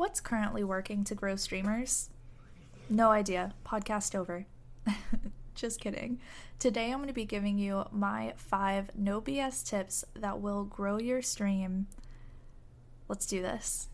What's currently working to grow streamers? No idea. Podcast over. Just kidding. Today I'm going to be giving you my five no BS tips that will grow your stream. Let's do this.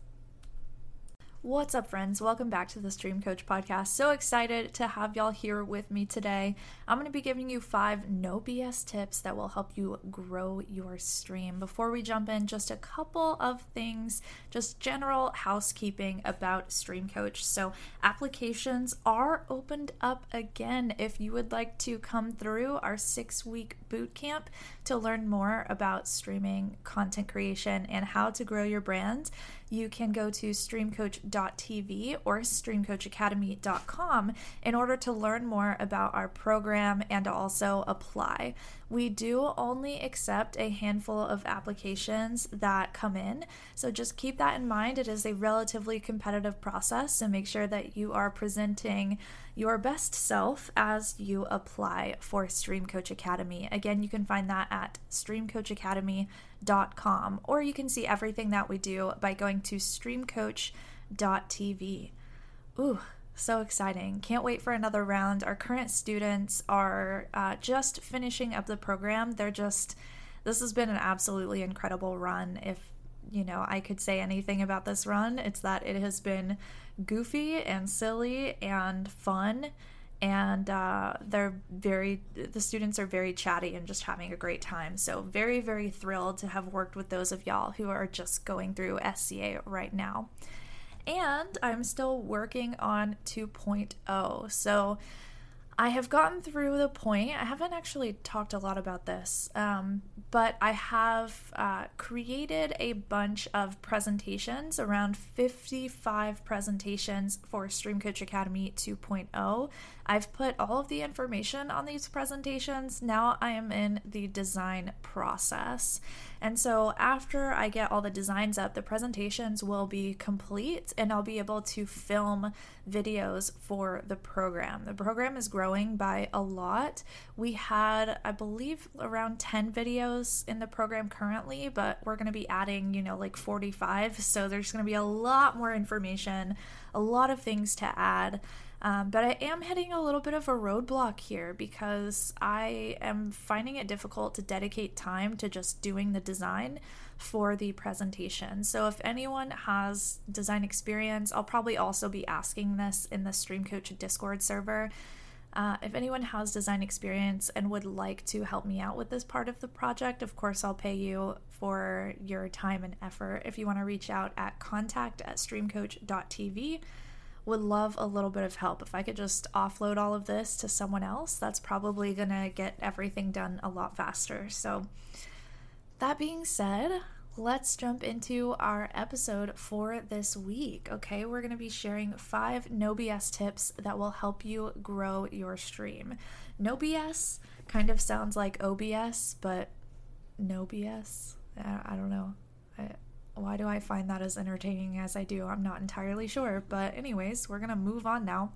What's up, friends? Welcome back to the Stream Coach Podcast. So excited to have y'all here with me today. I'm going to be giving you five no BS tips that will help you grow your stream. Before we jump in, just a couple of things, just general housekeeping about Stream Coach. So, applications are opened up again if you would like to come through our six week boot camp to learn more about streaming, content creation, and how to grow your brand you can go to streamcoach.tv or streamcoachacademy.com in order to learn more about our program and also apply. We do only accept a handful of applications that come in, so just keep that in mind. It is a relatively competitive process, so make sure that you are presenting your best self as you apply for Stream Coach Academy. Again, you can find that at streamcoachacademy.com or you can see everything that we do by going to streamcoach.tv. Ooh, so exciting. Can't wait for another round. Our current students are uh, just finishing up the program. They're just, this has been an absolutely incredible run. If, you know, I could say anything about this run, it's that it has been goofy and silly and fun and uh, they're very the students are very chatty and just having a great time so very very thrilled to have worked with those of y'all who are just going through sca right now and i'm still working on 2.0 so I have gotten through the point. I haven't actually talked a lot about this, um, but I have uh, created a bunch of presentations, around 55 presentations for Stream Coach Academy 2.0. I've put all of the information on these presentations. Now I am in the design process. And so after I get all the designs up, the presentations will be complete and I'll be able to film videos for the program. The program is growing by a lot. We had, I believe, around 10 videos in the program currently, but we're going to be adding, you know, like 45. So there's going to be a lot more information, a lot of things to add. Um, but I am hitting a little bit of a roadblock here because I am finding it difficult to dedicate time to just doing the design for the presentation. So if anyone has design experience, I'll probably also be asking this in the Stream Coach Discord server. Uh, if anyone has design experience and would like to help me out with this part of the project, of course, I'll pay you for your time and effort. If you want to reach out at contact at streamcoach.tv, would love a little bit of help. If I could just offload all of this to someone else, that's probably going to get everything done a lot faster. So, that being said, let's jump into our episode for this week. Okay, we're going to be sharing five no BS tips that will help you grow your stream. No BS kind of sounds like OBS, but no BS. I don't know. I, why do I find that as entertaining as I do? I'm not entirely sure. But, anyways, we're going to move on now.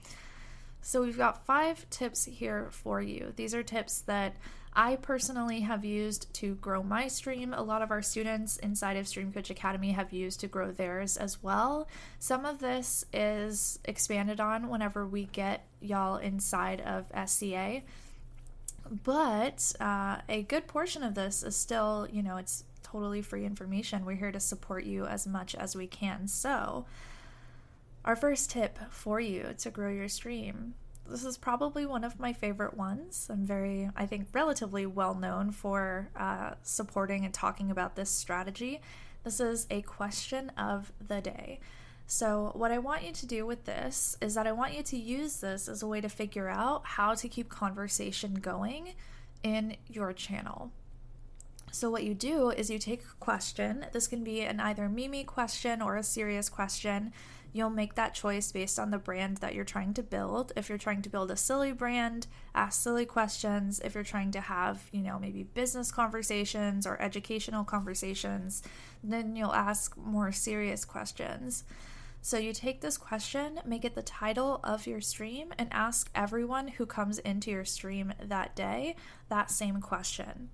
So, we've got five tips here for you. These are tips that I personally have used to grow my stream. A lot of our students inside of Stream Coach Academy have used to grow theirs as well. Some of this is expanded on whenever we get y'all inside of SCA. But uh, a good portion of this is still, you know, it's totally free information. We're here to support you as much as we can. So, our first tip for you to grow your stream. This is probably one of my favorite ones. I'm very, I think, relatively well known for uh, supporting and talking about this strategy. This is a question of the day. So, what I want you to do with this is that I want you to use this as a way to figure out how to keep conversation going in your channel. So, what you do is you take a question. This can be an either Mimi question or a serious question. You'll make that choice based on the brand that you're trying to build. If you're trying to build a silly brand, ask silly questions. If you're trying to have, you know, maybe business conversations or educational conversations, then you'll ask more serious questions. So you take this question, make it the title of your stream, and ask everyone who comes into your stream that day that same question.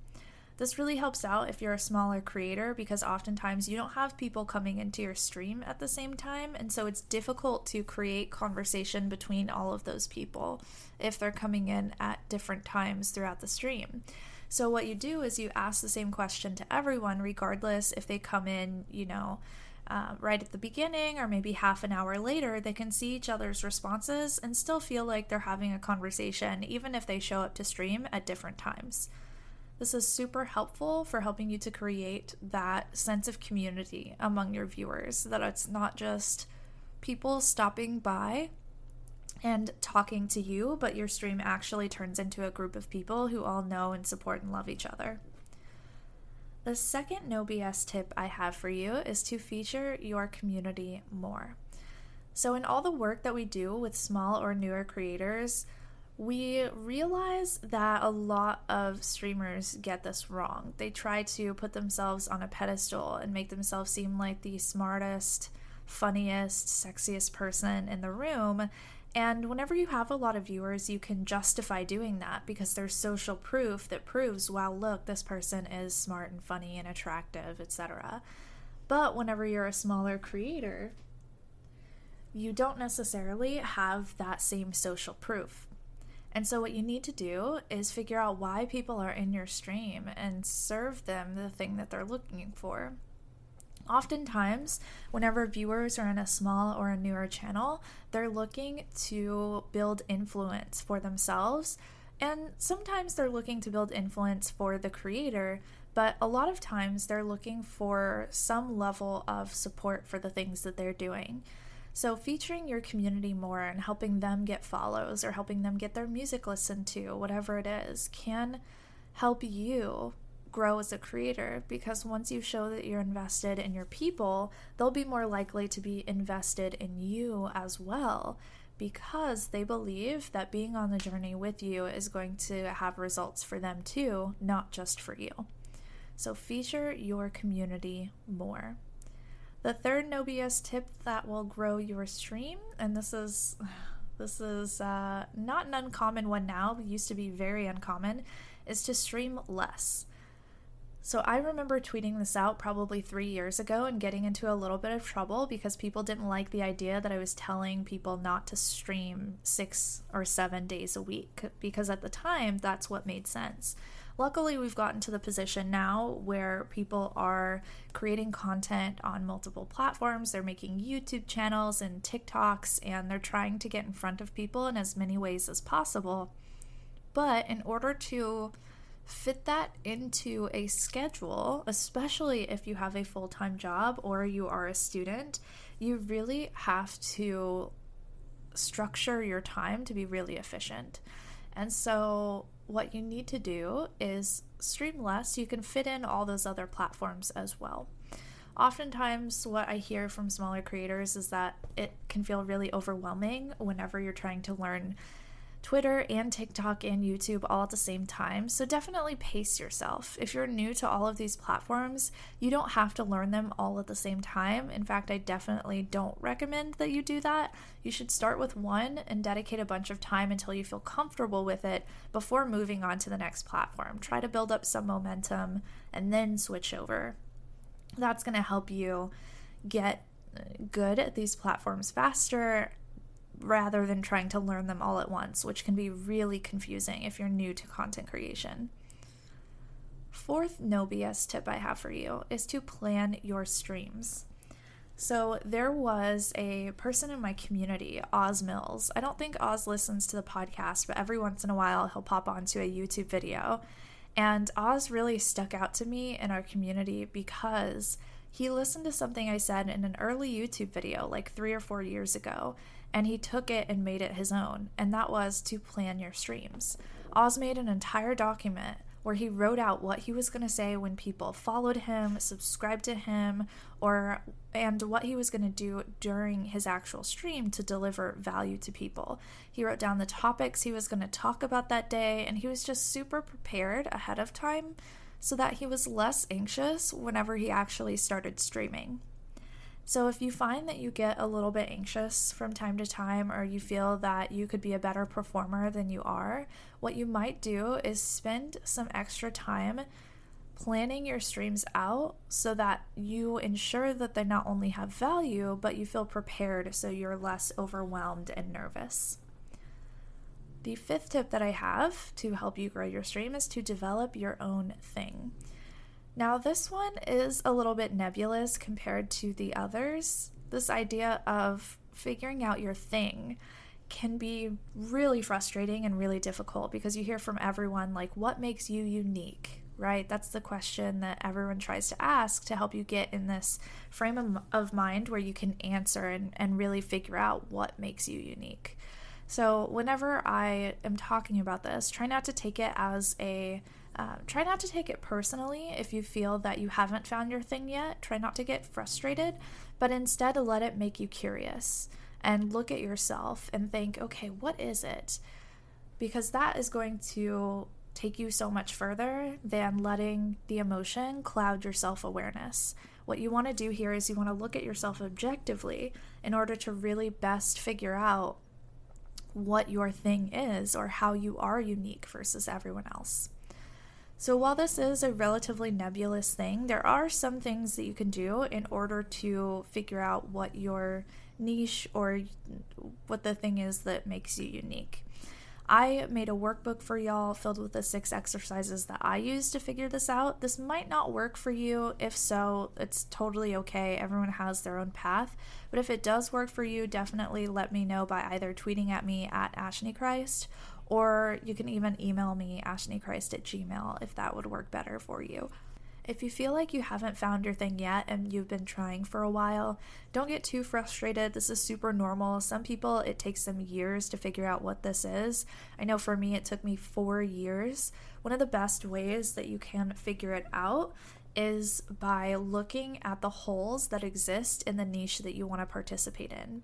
This really helps out if you're a smaller creator because oftentimes you don't have people coming into your stream at the same time, and so it's difficult to create conversation between all of those people if they're coming in at different times throughout the stream. So, what you do is you ask the same question to everyone, regardless if they come in, you know, uh, right at the beginning or maybe half an hour later, they can see each other's responses and still feel like they're having a conversation, even if they show up to stream at different times. This is super helpful for helping you to create that sense of community among your viewers, so that it's not just people stopping by and talking to you, but your stream actually turns into a group of people who all know and support and love each other. The second no BS tip I have for you is to feature your community more. So, in all the work that we do with small or newer creators, we realize that a lot of streamers get this wrong. They try to put themselves on a pedestal and make themselves seem like the smartest, funniest, sexiest person in the room. And whenever you have a lot of viewers, you can justify doing that because there's social proof that proves, wow, look, this person is smart and funny and attractive, etc. But whenever you're a smaller creator, you don't necessarily have that same social proof. And so, what you need to do is figure out why people are in your stream and serve them the thing that they're looking for. Oftentimes, whenever viewers are in a small or a newer channel, they're looking to build influence for themselves. And sometimes they're looking to build influence for the creator, but a lot of times they're looking for some level of support for the things that they're doing. So, featuring your community more and helping them get follows or helping them get their music listened to, whatever it is, can help you grow as a creator because once you show that you're invested in your people, they'll be more likely to be invested in you as well because they believe that being on the journey with you is going to have results for them too, not just for you. So feature your community more. The third no BS tip that will grow your stream, and this is this is uh, not an uncommon one now, but used to be very uncommon, is to stream less. So I remember tweeting this out probably three years ago and getting into a little bit of trouble because people didn't like the idea that I was telling people not to stream six or seven days a week because at the time that's what made sense. Luckily, we've gotten to the position now where people are creating content on multiple platforms. They're making YouTube channels and TikToks, and they're trying to get in front of people in as many ways as possible. But in order to fit that into a schedule, especially if you have a full time job or you are a student, you really have to structure your time to be really efficient. And so, what you need to do is stream less. You can fit in all those other platforms as well. Oftentimes, what I hear from smaller creators is that it can feel really overwhelming whenever you're trying to learn Twitter and TikTok and YouTube all at the same time. So definitely pace yourself. If you're new to all of these platforms, you don't have to learn them all at the same time. In fact, I definitely don't recommend that you do that. You should start with one and dedicate a bunch of time until you feel comfortable with it before moving on to the next platform. Try to build up some momentum and then switch over. That's going to help you get good at these platforms faster rather than trying to learn them all at once, which can be really confusing if you're new to content creation. Fourth no BS tip I have for you is to plan your streams. So there was a person in my community, Oz Mills. I don't think Oz listens to the podcast, but every once in a while he'll pop onto a YouTube video. And Oz really stuck out to me in our community because he listened to something I said in an early YouTube video, like three or four years ago, and he took it and made it his own, and that was to plan your streams. Oz made an entire document where he wrote out what he was going to say when people followed him, subscribed to him, or and what he was going to do during his actual stream to deliver value to people. He wrote down the topics he was going to talk about that day and he was just super prepared ahead of time so that he was less anxious whenever he actually started streaming. So, if you find that you get a little bit anxious from time to time, or you feel that you could be a better performer than you are, what you might do is spend some extra time planning your streams out so that you ensure that they not only have value, but you feel prepared so you're less overwhelmed and nervous. The fifth tip that I have to help you grow your stream is to develop your own thing. Now, this one is a little bit nebulous compared to the others. This idea of figuring out your thing can be really frustrating and really difficult because you hear from everyone, like, what makes you unique? Right? That's the question that everyone tries to ask to help you get in this frame of, mind where you can answer and, and really figure out what makes you unique. So, whenever I am talking about this, try not to take it as a uh, try not to take it personally if you feel that you haven't found your thing yet. Try not to get frustrated, but instead let it make you curious and look at yourself and think, okay, what is it? Because that is going to take you so much further than letting the emotion cloud your self awareness. What you want to do here is you want to look at yourself objectively in order to really best figure out what your thing is or how you are unique versus everyone else. So, while this is a relatively nebulous thing, there are some things that you can do in order to figure out what your niche or what the thing is that makes you unique. I made a workbook for y'all filled with the six exercises that I use to figure this out. This might not work for you. If so, it's totally okay. Everyone has their own path. But if it does work for you, definitely let me know by either tweeting at me at Ashnichrist or you can even email me, ashnichrist at gmail, if that would work better for you. If you feel like you haven't found your thing yet and you've been trying for a while, don't get too frustrated. This is super normal. Some people, it takes them years to figure out what this is. I know for me, it took me four years. One of the best ways that you can figure it out is by looking at the holes that exist in the niche that you want to participate in.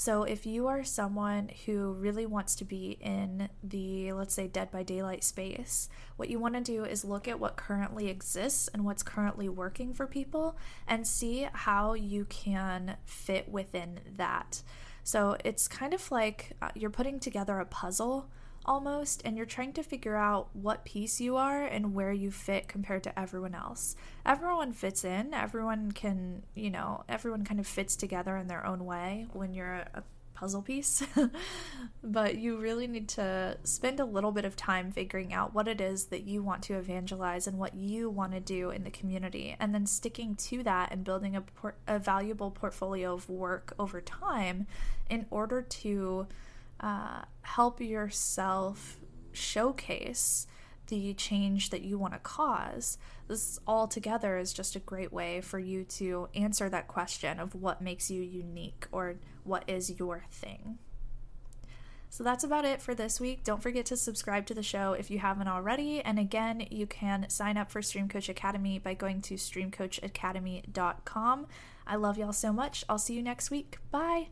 So, if you are someone who really wants to be in the, let's say, Dead by Daylight space, what you want to do is look at what currently exists and what's currently working for people and see how you can fit within that. So, it's kind of like uh, you're putting together a puzzle almost, and you're trying to figure out what piece you are and where you fit compared to everyone else. Everyone fits in, everyone can, you know, everyone kind of fits together in their own way when you're a puzzle piece. but you really need to spend a little bit of time figuring out what it is that you want to evangelize and what you want to do in the community, and then sticking to that and building a, por- a valuable portfolio of work over time in order to uh, help yourself showcase the change that you want to cause. This all together is just a great way for you to answer that question of what makes you unique or what is your thing. So that's about it for this week. Don't forget to subscribe to the show if you haven't already. And again, you can sign up for Stream Coach Academy by going to streamcoachacademy.com. I love y'all so much. I'll see you next week. Bye.